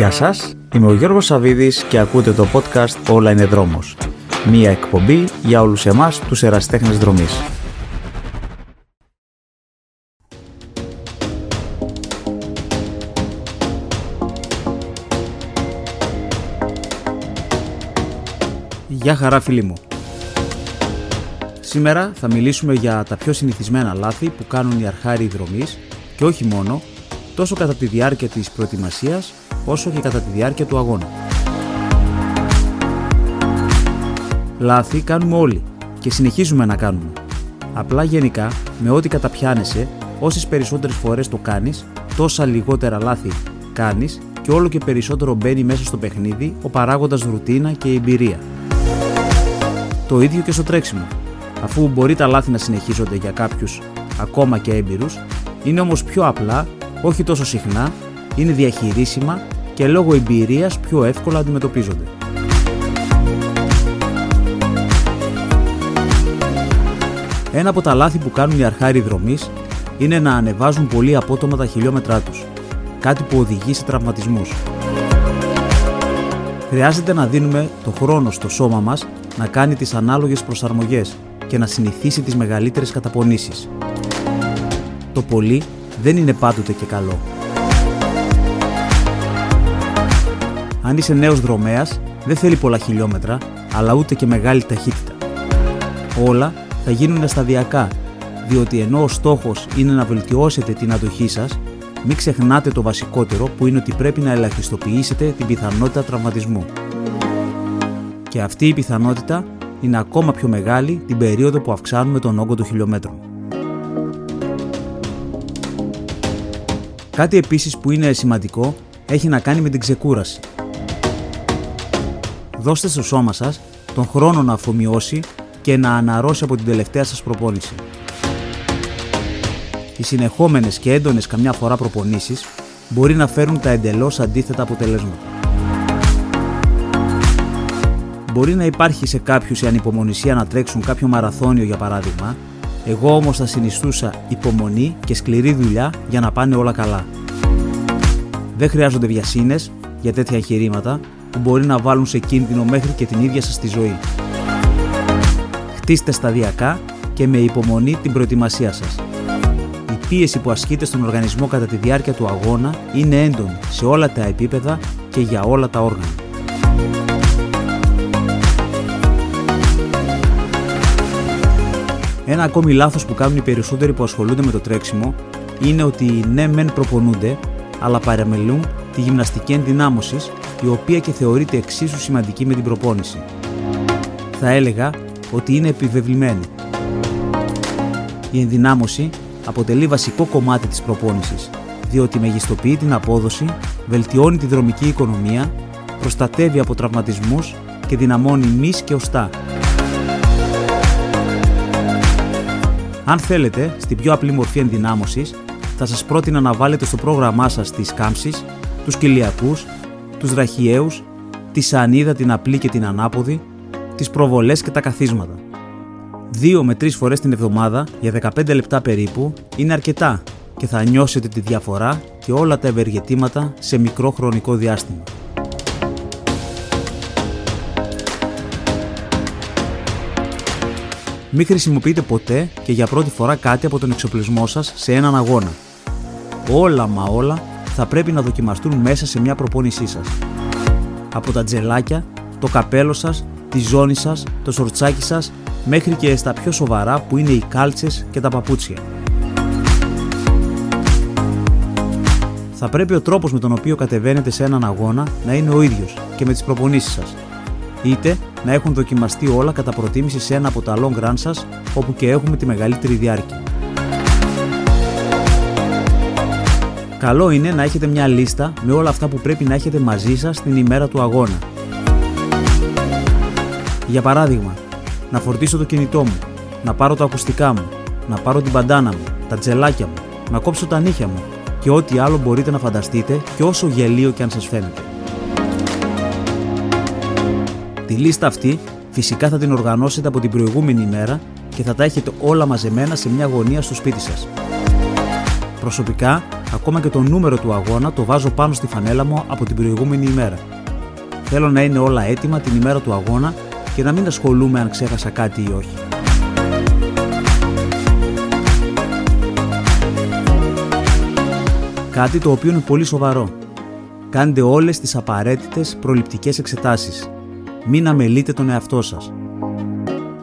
Γεια σας, είμαι ο Γιώργος Σαβίδης και ακούτε το podcast «Όλα είναι δρόμος». Μία εκπομπή για όλους εμάς τους εραστέχνες δρομής. Γεια χαρά φίλοι μου. Σήμερα θα μιλήσουμε για τα πιο συνηθισμένα λάθη που κάνουν οι αρχάριοι δρομείς και όχι μόνο, τόσο κατά τη διάρκεια της προετοιμασίας όσο και κατά τη διάρκεια του αγώνα. Λάθη κάνουμε όλοι και συνεχίζουμε να κάνουμε. Απλά γενικά, με ό,τι καταπιάνεσαι, όσες περισσότερες φορές το κάνεις, τόσα λιγότερα λάθη κάνεις και όλο και περισσότερο μπαίνει μέσα στο παιχνίδι ο παράγοντας ρουτίνα και η εμπειρία. Το ίδιο και στο τρέξιμο. Αφού μπορεί τα λάθη να συνεχίζονται για κάποιους ακόμα και έμπειρους, είναι όμως πιο απλά, όχι τόσο συχνά, είναι διαχειρίσιμα και λόγω εμπειρίας πιο εύκολα αντιμετωπίζονται. Ένα από τα λάθη που κάνουν οι αρχάριοι δρομείς είναι να ανεβάζουν πολύ απότομα τα χιλιόμετρά τους, κάτι που οδηγεί σε τραυματισμούς. Χρειάζεται να δίνουμε το χρόνο στο σώμα μας να κάνει τις ανάλογες προσαρμογές και να συνηθίσει τις μεγαλύτερες καταπονήσεις. Το πολύ δεν είναι πάντοτε και καλό. Αν είσαι νέος δρομέας, δεν θέλει πολλά χιλιόμετρα, αλλά ούτε και μεγάλη ταχύτητα. Όλα θα γίνουν σταδιακά, διότι ενώ ο στόχος είναι να βελτιώσετε την αντοχή σας, μην ξεχνάτε το βασικότερο που είναι ότι πρέπει να ελαχιστοποιήσετε την πιθανότητα τραυματισμού. Και αυτή η πιθανότητα είναι ακόμα πιο μεγάλη την περίοδο που αυξάνουμε τον όγκο των χιλιόμετρων. Κάτι επίσης που είναι σημαντικό έχει να κάνει με την ξεκούραση. Δώστε στο σώμα σας τον χρόνο να αφομοιώσει και να αναρρώσει από την τελευταία σας προπόνηση. Οι συνεχόμενες και έντονες καμιά φορά προπονήσεις μπορεί να φέρουν τα εντελώς αντίθετα αποτελέσματα. Μπορεί να υπάρχει σε κάποιους η ανυπομονησία να τρέξουν κάποιο μαραθώνιο για παράδειγμα, εγώ όμως θα συνιστούσα υπομονή και σκληρή δουλειά για να πάνε όλα καλά. Δεν χρειάζονται βιασύνες για τέτοια εγχειρήματα που μπορεί να βάλουν σε κίνδυνο μέχρι και την ίδια σας τη ζωή. Χτίστε σταδιακά και με υπομονή την προετοιμασία σας. Η πίεση που ασκείται στον οργανισμό κατά τη διάρκεια του αγώνα είναι έντονη σε όλα τα επίπεδα και για όλα τα όργανα. Ένα ακόμη λάθος που κάνουν οι περισσότεροι που ασχολούνται με το τρέξιμο είναι ότι ναι μεν προπονούνται, αλλά παραμελούν τη γυμναστική ενδυνάμωσης, η οποία και θεωρείται εξίσου σημαντική με την προπόνηση. Θα έλεγα ότι είναι επιβεβλημένη. Η ενδυνάμωση αποτελεί βασικό κομμάτι της προπόνησης, διότι μεγιστοποιεί την απόδοση, βελτιώνει τη δρομική οικονομία, προστατεύει από τραυματισμούς και δυναμώνει μυς και οστά. Αν θέλετε, στην πιο απλή μορφή ενδυνάμωσης, θα σας πρότεινα να βάλετε στο πρόγραμμά σας τις κάμψεις, τους κοιλιακού, τους δραχιαίου, τη σανίδα την απλή και την ανάποδη, τις προβολές και τα καθίσματα. Δύο με τρεις φορές την εβδομάδα για 15 λεπτά περίπου είναι αρκετά και θα νιώσετε τη διαφορά και όλα τα ευεργετήματα σε μικρό χρονικό διάστημα. Μην χρησιμοποιείτε ποτέ και για πρώτη φορά κάτι από τον εξοπλισμό σας σε έναν αγώνα. Όλα μα όλα θα πρέπει να δοκιμαστούν μέσα σε μια προπόνησή σας. Από τα τζελάκια, το καπέλο σας, τη ζώνη σας, το σορτσάκι σας, μέχρι και στα πιο σοβαρά που είναι οι κάλτσες και τα παπούτσια. Θα πρέπει ο τρόπος με τον οποίο κατεβαίνετε σε έναν αγώνα να είναι ο ίδιος και με τις προπονήσεις σας. Είτε να έχουν δοκιμαστεί όλα κατά προτίμηση σε ένα από τα long run σας, όπου και έχουμε τη μεγαλύτερη διάρκεια. Καλό είναι να έχετε μια λίστα με όλα αυτά που πρέπει να έχετε μαζί σας την ημέρα του αγώνα. Για παράδειγμα, να φορτίσω το κινητό μου, να πάρω τα ακουστικά μου, να πάρω την παντάνα μου, τα τζελάκια μου, να κόψω τα νύχια μου και ό,τι άλλο μπορείτε να φανταστείτε και όσο γελίο και αν σας φαίνεται. Τη λίστα αυτή φυσικά θα την οργανώσετε από την προηγούμενη ημέρα και θα τα έχετε όλα μαζεμένα σε μια γωνία στο σπίτι σας. Προσωπικά Ακόμα και το νούμερο του αγώνα το βάζω πάνω στη φανέλα μου από την προηγούμενη ημέρα. Θέλω να είναι όλα έτοιμα την ημέρα του αγώνα και να μην ασχολούμαι αν ξέχασα κάτι ή όχι. Κάτι το οποίο είναι πολύ σοβαρό. Κάντε όλες τις απαραίτητες προληπτικές εξετάσεις. Μην αμελείτε τον εαυτό σας.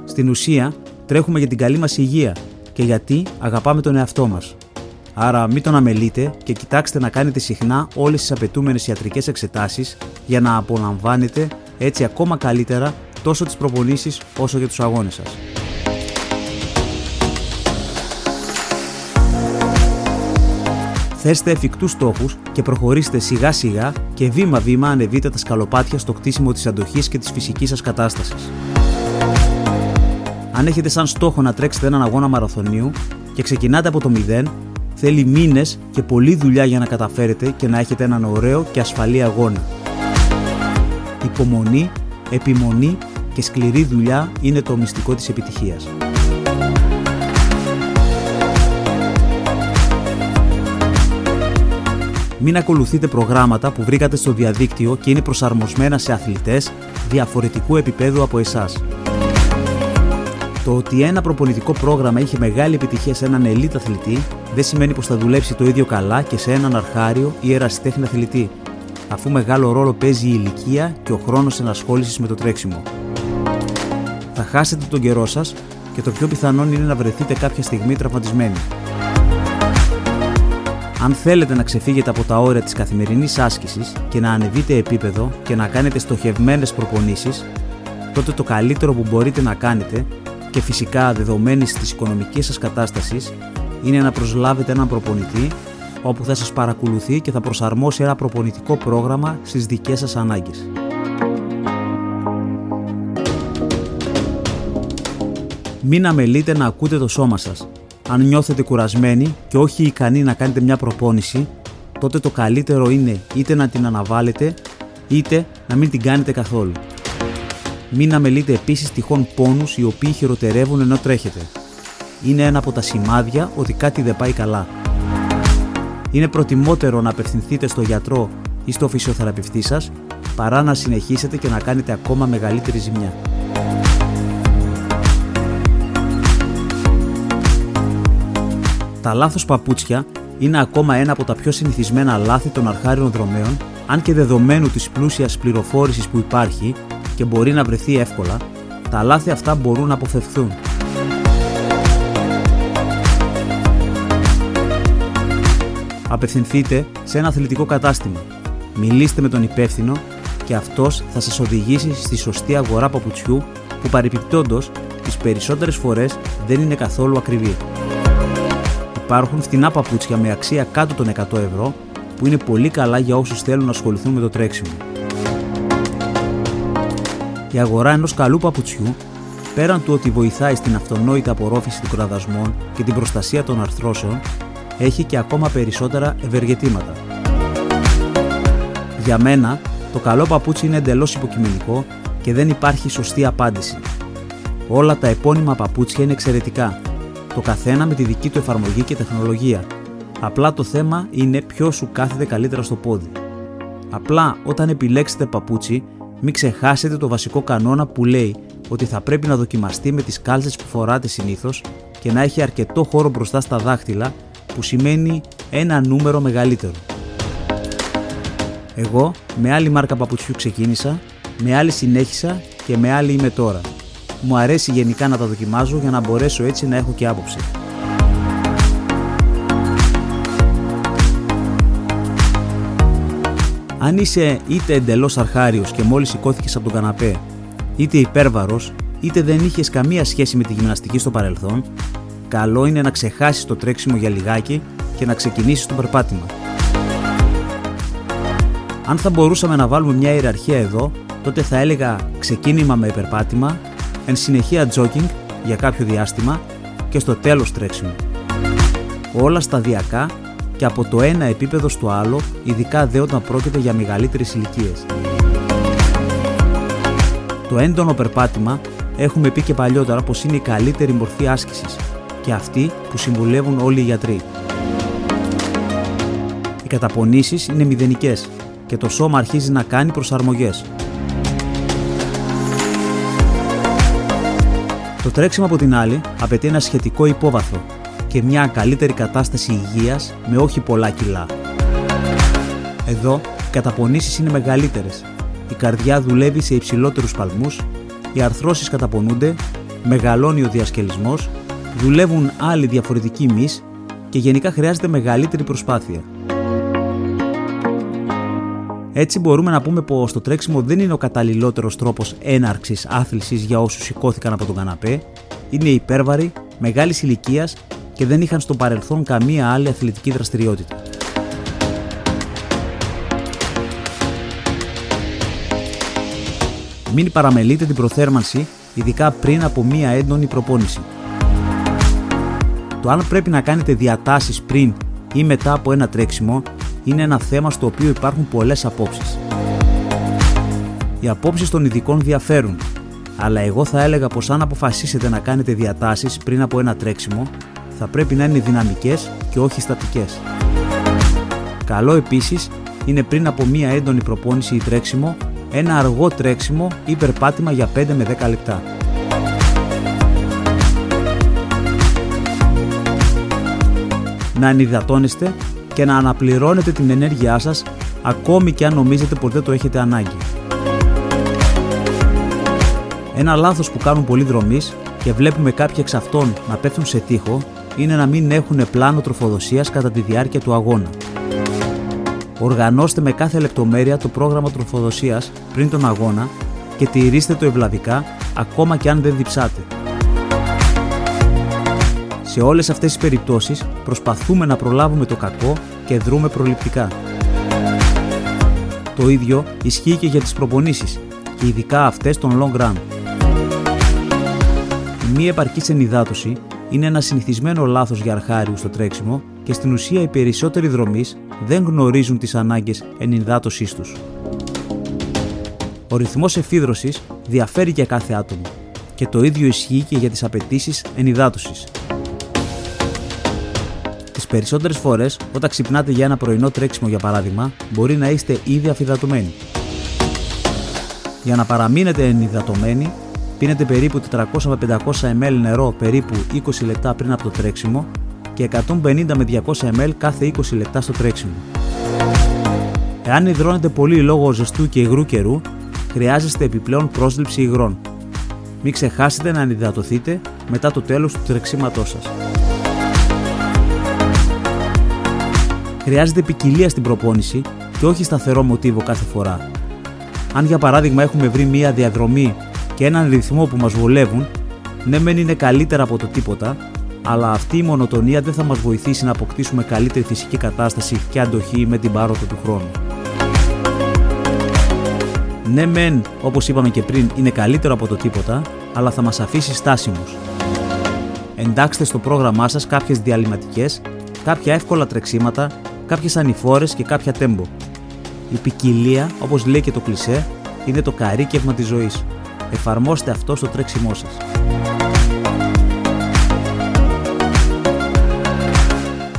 Στην ουσία, τρέχουμε για την καλή μας υγεία και γιατί αγαπάμε τον εαυτό μας. Άρα μην τον αμελείτε και κοιτάξτε να κάνετε συχνά όλες τις απαιτούμενες ιατρικές εξετάσεις για να απολαμβάνετε έτσι ακόμα καλύτερα τόσο τις προπονήσεις όσο και τους αγώνες σας. Θέστε εφικτούς στόχους και προχωρήστε σιγά σιγά και βήμα βήμα ανεβείτε τα σκαλοπάτια στο κτίσιμο της αντοχής και της φυσικής σας κατάστασης. Αν έχετε σαν στόχο να τρέξετε έναν αγώνα μαραθωνίου και ξεκινάτε από το 0, θέλει μήνες και πολλή δουλειά για να καταφέρετε και να έχετε έναν ωραίο και ασφαλή αγώνα. Υπομονή, επιμονή και σκληρή δουλειά είναι το μυστικό της επιτυχίας. Μην ακολουθείτε προγράμματα που βρήκατε στο διαδίκτυο και είναι προσαρμοσμένα σε αθλητές διαφορετικού επίπεδου από εσάς. Το ότι ένα προπονητικό πρόγραμμα είχε μεγάλη επιτυχία σε έναν ελίτ αθλητή δεν σημαίνει πως θα δουλέψει το ίδιο καλά και σε έναν αρχάριο ή ερασιτέχνη αθλητή, αφού μεγάλο ρόλο παίζει η ηλικία και ο χρόνος ενασχόλησης με το τρέξιμο. Θα χάσετε τον καιρό σας και το πιο πιθανόν είναι να βρεθείτε κάποια στιγμή τραυματισμένοι. Αν θέλετε να ξεφύγετε από τα όρια της καθημερινής άσκησης και να ανεβείτε επίπεδο και να κάνετε στοχευμένες προπονήσεις, τότε το καλύτερο που μπορείτε να κάνετε και φυσικά δεδομένη της οικονομικής σας κατάστασης είναι να προσλάβετε έναν προπονητή όπου θα σας παρακολουθεί και θα προσαρμόσει ένα προπονητικό πρόγραμμα στις δικές σας ανάγκες. Μην αμελείτε να ακούτε το σώμα σας. Αν νιώθετε κουρασμένοι και όχι ικανοί να κάνετε μια προπόνηση, τότε το καλύτερο είναι είτε να την αναβάλλετε, είτε να μην την κάνετε καθόλου. Μην αμελείτε επίσης τυχόν πόνους οι οποίοι χειροτερεύουν ενώ τρέχετε. Είναι ένα από τα σημάδια ότι κάτι δεν πάει καλά. Είναι προτιμότερο να απευθυνθείτε στο γιατρό ή στο φυσιοθεραπευτή σας παρά να συνεχίσετε και να κάνετε ακόμα μεγαλύτερη ζημιά. Τα λάθος παπούτσια είναι ακόμα ένα από τα πιο συνηθισμένα λάθη των αρχάριων δρομέων, αν και δεδομένου της πλούσιας πληροφόρησης που υπάρχει, και μπορεί να βρεθεί εύκολα, τα λάθη αυτά μπορούν να αποφευθούν. Απευθυνθείτε σε ένα αθλητικό κατάστημα. Μιλήστε με τον υπεύθυνο και αυτός θα σας οδηγήσει στη σωστή αγορά παπουτσιού που παρεπιπτόντως τις περισσότερες φορές δεν είναι καθόλου ακριβή. Υπάρχουν φτηνά παπούτσια με αξία κάτω των 100 ευρώ που είναι πολύ καλά για όσους θέλουν να ασχοληθούν με το τρέξιμο η αγορά ενός καλού παπουτσιού, πέραν του ότι βοηθάει στην αυτονόητη απορρόφηση των κραδασμών και την προστασία των αρθρώσεων, έχει και ακόμα περισσότερα ευεργετήματα. Για μένα, το καλό παπούτσι είναι εντελώς υποκειμενικό και δεν υπάρχει σωστή απάντηση. Όλα τα επώνυμα παπούτσια είναι εξαιρετικά, το καθένα με τη δική του εφαρμογή και τεχνολογία. Απλά το θέμα είναι ποιος σου κάθεται καλύτερα στο πόδι. Απλά όταν επιλέξετε παπούτσι, μην ξεχάσετε το βασικό κανόνα που λέει ότι θα πρέπει να δοκιμαστεί με τις κάλτσες που φοράτε συνήθως και να έχει αρκετό χώρο μπροστά στα δάχτυλα που σημαίνει ένα νούμερο μεγαλύτερο. Εγώ με άλλη μάρκα παπουτσιού ξεκίνησα, με άλλη συνέχισα και με άλλη είμαι τώρα. Μου αρέσει γενικά να τα δοκιμάζω για να μπορέσω έτσι να έχω και άποψη. Αν είσαι είτε εντελώς αρχάριος και μόλις σηκώθηκες από τον καναπέ, είτε υπέρβαρος, είτε δεν είχες καμία σχέση με τη γυμναστική στο παρελθόν, καλό είναι να ξεχάσεις το τρέξιμο για λιγάκι και να ξεκινήσεις το περπάτημα. Αν θα μπορούσαμε να βάλουμε μια ιεραρχία εδώ, τότε θα έλεγα ξεκίνημα με περπάτημα, εν συνεχεία jogging για κάποιο διάστημα και στο τέλος τρέξιμο. Όλα σταδιακά και από το ένα επίπεδο στο άλλο, ειδικά δε όταν πρόκειται για μεγαλύτερες ηλικίες. Το έντονο περπάτημα έχουμε πει και παλιότερα πως είναι η καλύτερη μορφή άσκησης και αυτή που συμβουλεύουν όλοι οι γιατροί. Οι καταπονήσεις είναι μηδενικές και το σώμα αρχίζει να κάνει προσαρμογές. Το τρέξιμο από την άλλη απαιτεί ένα σχετικό υπόβαθρο και μια καλύτερη κατάσταση υγείας με όχι πολλά κιλά. Εδώ οι καταπονήσεις είναι μεγαλύτερες. Η καρδιά δουλεύει σε υψηλότερους παλμούς, οι αρθρώσεις καταπονούνται, μεγαλώνει ο διασκελισμός, δουλεύουν άλλοι διαφορετικοί μυς και γενικά χρειάζεται μεγαλύτερη προσπάθεια. Έτσι μπορούμε να πούμε πως το τρέξιμο δεν είναι ο καταλληλότερος τρόπος έναρξης άθλησης για όσους σηκώθηκαν από τον καναπέ, είναι υπέρβαροι, μεγάλης ηλικίας και δεν είχαν στο παρελθόν καμία άλλη αθλητική δραστηριότητα. Μην παραμελείτε την προθέρμανση, ειδικά πριν από μία έντονη προπόνηση. Το αν πρέπει να κάνετε διατάσεις πριν ή μετά από ένα τρέξιμο είναι ένα θέμα στο οποίο υπάρχουν πολλές απόψεις. Οι απόψεις των ειδικών διαφέρουν, αλλά εγώ θα έλεγα πως αν αποφασίσετε να κάνετε διατάσεις πριν από ένα τρέξιμο, θα πρέπει να είναι δυναμικές και όχι στατικές. Καλό επίσης είναι πριν από μία έντονη προπόνηση ή τρέξιμο, ένα αργό τρέξιμο ή περπάτημα για 5 με 10 λεπτά. Να ενυδατώνεστε και να αναπληρώνετε την ενέργειά σας ακόμη και αν νομίζετε πως δεν το έχετε ανάγκη. Ένα λάθος που κάνουν πολλοί δρομείς και βλέπουμε κάποιοι εξ αυτών να πέφτουν σε τείχο είναι να μην έχουν πλάνο τροφοδοσίας κατά τη διάρκεια του αγώνα. Οργανώστε με κάθε λεπτομέρεια το πρόγραμμα τροφοδοσίας πριν τον αγώνα και τηρήστε το ευλαβικά ακόμα και αν δεν διψάτε. Σε όλες αυτές τις περιπτώσεις προσπαθούμε να προλάβουμε το κακό και δρούμε προληπτικά. Το ίδιο ισχύει και για τις προπονήσεις και ειδικά αυτές των long run. Η μη επαρκής ενυδάτωση είναι ένα συνηθισμένο λάθος για αρχάριους στο τρέξιμο και στην ουσία οι περισσότεροι δρομείς δεν γνωρίζουν τις ανάγκες ενυδάτωσής τους. Ο ρυθμός εφίδρωσης διαφέρει για κάθε άτομο και το ίδιο ισχύει και για τις απαιτήσεις ενυδάτωσης. Τις περισσότερες φορές, όταν ξυπνάτε για ένα πρωινό τρέξιμο για παράδειγμα, μπορεί να είστε ήδη αφυδατωμένοι. Για να παραμείνετε ενυδατωμένοι, πίνετε περίπου 400 με 500 ml νερό περίπου 20 λεπτά πριν από το τρέξιμο και 150 με 200 ml κάθε 20 λεπτά στο τρέξιμο. Εάν υδρώνετε πολύ λόγω ζεστού και υγρού καιρού, χρειάζεστε επιπλέον πρόσληψη υγρών. Μην ξεχάσετε να ενυδατωθείτε μετά το τέλος του τρεξίματός σας. Χρειάζεται ποικιλία στην προπόνηση και όχι σταθερό μοτίβο κάθε φορά. Αν για παράδειγμα έχουμε βρει μία διαδρομή και έναν ρυθμό που μας βολεύουν, ναι μεν είναι καλύτερα από το τίποτα, αλλά αυτή η μονοτονία δεν θα μας βοηθήσει να αποκτήσουμε καλύτερη φυσική κατάσταση και αντοχή με την πάροδο του χρόνου. Ναι μεν, όπως είπαμε και πριν, είναι καλύτερο από το τίποτα, αλλά θα μας αφήσει στάσιμους. Εντάξτε στο πρόγραμμά σας κάποιες διαλυματικές, κάποια εύκολα τρεξίματα κάποιες ανηφόρες και κάποια τέμπο. Η ποικιλία, όπως λέει και το κλισέ, είναι το καρύκευμα της ζωής. Εφαρμόστε αυτό στο τρέξιμό σας.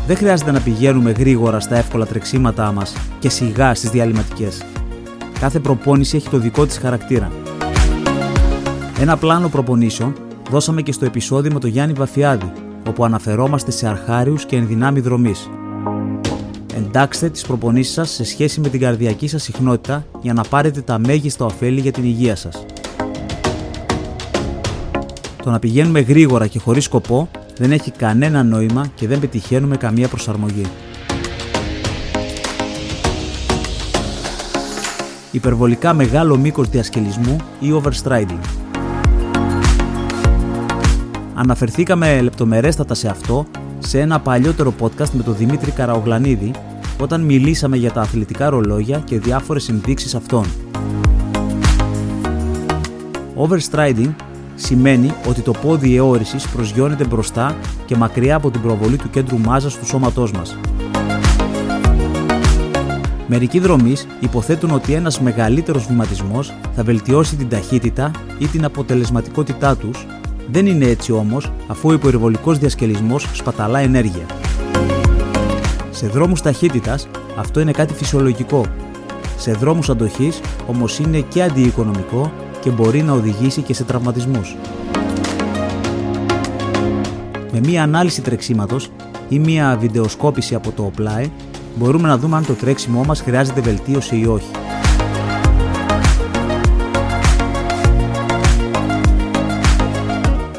Δεν χρειάζεται να πηγαίνουμε γρήγορα στα εύκολα τρεξίματά μας και σιγά στις διαλυματικές. Κάθε προπόνηση έχει το δικό της χαρακτήρα. Ένα πλάνο προπονήσεων δώσαμε και στο επεισόδιο με τον Γιάννη Βαφιάδη, όπου αναφερόμαστε σε αρχάριους και ενδυνάμει δρομής. Εντάξτε τις προπονήσεις σας σε σχέση με την καρδιακή σας συχνότητα για να πάρετε τα μέγιστα ωφέλη για την υγεία σας. Το να πηγαίνουμε γρήγορα και χωρίς σκοπό δεν έχει κανένα νόημα και δεν πετυχαίνουμε καμία προσαρμογή. Υπερβολικά μεγάλο μήκος διασκελισμού ή overstriding. Αναφερθήκαμε λεπτομερέστατα σε αυτό σε ένα παλιότερο podcast με τον Δημήτρη Καραογλανίδη όταν μιλήσαμε για τα αθλητικά ρολόγια και διάφορες ενδείξεις αυτών. Overstriding σημαίνει ότι το πόδι εώρησης προσγειώνεται μπροστά και μακριά από την προβολή του κέντρου μάζας του σώματός μας. Μερικοί δρομείς υποθέτουν ότι ένας μεγαλύτερος βηματισμός θα βελτιώσει την ταχύτητα ή την αποτελεσματικότητά τους δεν είναι έτσι όμως, αφού ο υπερβολικός διασκελισμός σπαταλά ενέργεια. Σε δρόμους ταχύτητας, Αυτό είναι κάτι φυσιολογικό. Σε δρόμους αντοχής όμως είναι και αντιοικονομικό και μπορεί να οδηγήσει και σε τραυματισμούς. Με μία ανάλυση τρεξίματος ή μία βιντεοσκόπηση από το Oply μπορούμε να δούμε αν το τρέξιμό μας χρειάζεται βελτίωση ή όχι.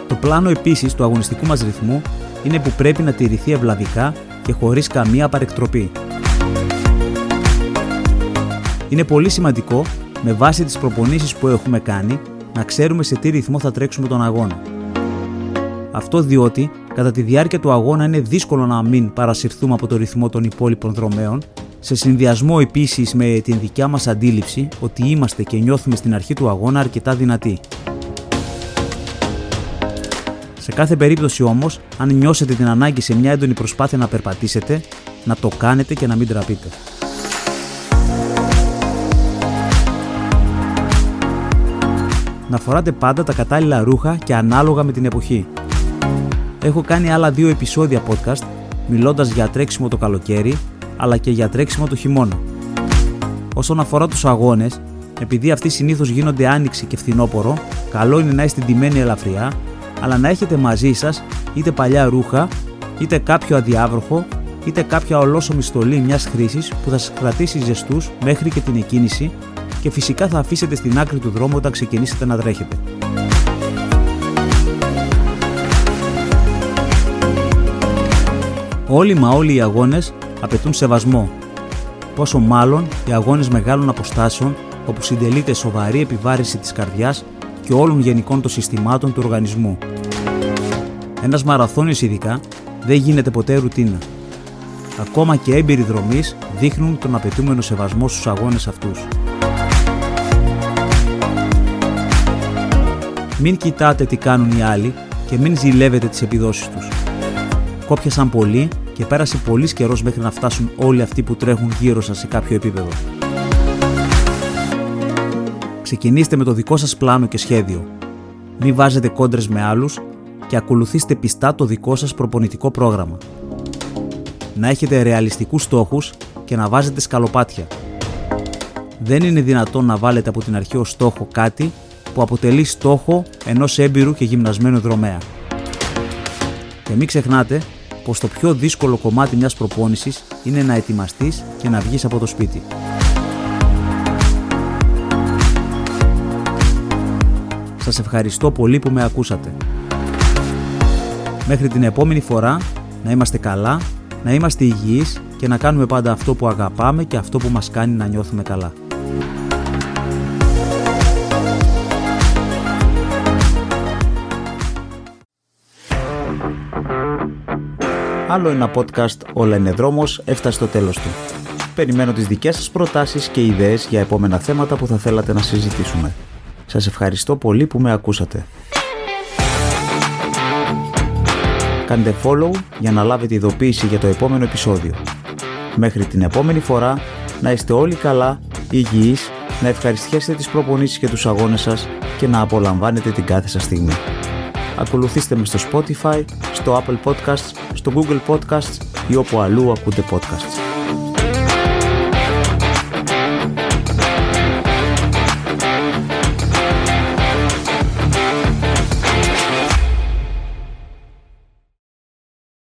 Το πλάνο επίσης του αγωνιστικού μας ρυθμού είναι που πρέπει να τηρηθεί ευλαβικά και χωρίς καμία παρεκτροπή. Είναι πολύ σημαντικό με βάση τις προπονήσεις που έχουμε κάνει να ξέρουμε σε τι ρυθμό θα τρέξουμε τον αγώνα. Αυτό διότι κατά τη διάρκεια του αγώνα είναι δύσκολο να μην παρασυρθούμε από το ρυθμό των υπόλοιπων δρομέων, σε συνδυασμό επίσης με την δικιά μας αντίληψη ότι είμαστε και νιώθουμε στην αρχή του αγώνα αρκετά δυνατοί. Σε κάθε περίπτωση όμως, αν νιώσετε την ανάγκη σε μια έντονη προσπάθεια να περπατήσετε, να το κάνετε και να μην τραπείτε. Να φοράτε πάντα τα κατάλληλα ρούχα και ανάλογα με την εποχή. Έχω κάνει άλλα δύο επεισόδια podcast μιλώντας για τρέξιμο το καλοκαίρι αλλά και για τρέξιμο το χειμώνα. Όσον αφορά τους αγώνες, επειδή αυτοί συνήθως γίνονται άνοιξη και φθινόπορο, καλό είναι να είστε ντυμένοι ελαφριά, αλλά να έχετε μαζί σας είτε παλιά ρούχα, είτε κάποιο αδιάβροχο, είτε κάποια ολόσωμη στολή μιας χρήσης που θα σας κρατήσει ζεστούς μέχρι και την εκκίνηση και φυσικά θα αφήσετε στην άκρη του δρόμου όταν ξεκινήσετε να τρέχετε. Όλοι μα όλοι οι αγώνες απαιτούν σεβασμό. Πόσο μάλλον οι αγώνες μεγάλων αποστάσεων όπου συντελείται σοβαρή επιβάρηση της καρδιάς και όλων γενικών των συστημάτων του οργανισμού. Ένας μαραθώνιος ειδικά δεν γίνεται ποτέ ρουτίνα. Ακόμα και έμπειροι δρομείς δείχνουν τον απαιτούμενο σεβασμό στους αγώνες αυτούς. Μην κοιτάτε τι κάνουν οι άλλοι και μην ζηλεύετε τις επιδόσεις τους κόπιασαν πολύ και πέρασε πολύς καιρός μέχρι να φτάσουν όλοι αυτοί που τρέχουν γύρω σας σε κάποιο επίπεδο. Ξεκινήστε με το δικό σας πλάνο και σχέδιο. Μην βάζετε κόντρες με άλλους και ακολουθήστε πιστά το δικό σας προπονητικό πρόγραμμα. Να έχετε ρεαλιστικούς στόχους και να βάζετε σκαλοπάτια. Δεν είναι δυνατόν να βάλετε από την αρχή ως στόχο κάτι που αποτελεί στόχο ενός έμπειρου και γυμνασμένου δρομέα. Και μην ξεχνάτε πως το πιο δύσκολο κομμάτι μιας προπόνησης είναι να ετοιμαστείς και να βγεις από το σπίτι. Σας ευχαριστώ πολύ που με ακούσατε. Μέχρι την επόμενη φορά να είμαστε καλά, να είμαστε υγιείς και να κάνουμε πάντα αυτό που αγαπάμε και αυτό που μας κάνει να νιώθουμε καλά. Άλλο ένα podcast «Όλα είναι δρόμος» έφτασε στο τέλος του. Περιμένω τις δικές σας προτάσεις και ιδέες για επόμενα θέματα που θα θέλατε να συζητήσουμε. Σας ευχαριστώ πολύ που με ακούσατε. Κάντε follow για να λάβετε ειδοποίηση για το επόμενο επεισόδιο. Μέχρι την επόμενη φορά, να είστε όλοι καλά, υγιείς, να ευχαριστιέσετε τις προπονήσεις και τους αγώνες σας και να απολαμβάνετε την κάθε σας στιγμή. Ακολουθήστε με στο Spotify, στο Apple Podcasts, στο Google Podcasts ή όπου αλλού ακούτε podcasts.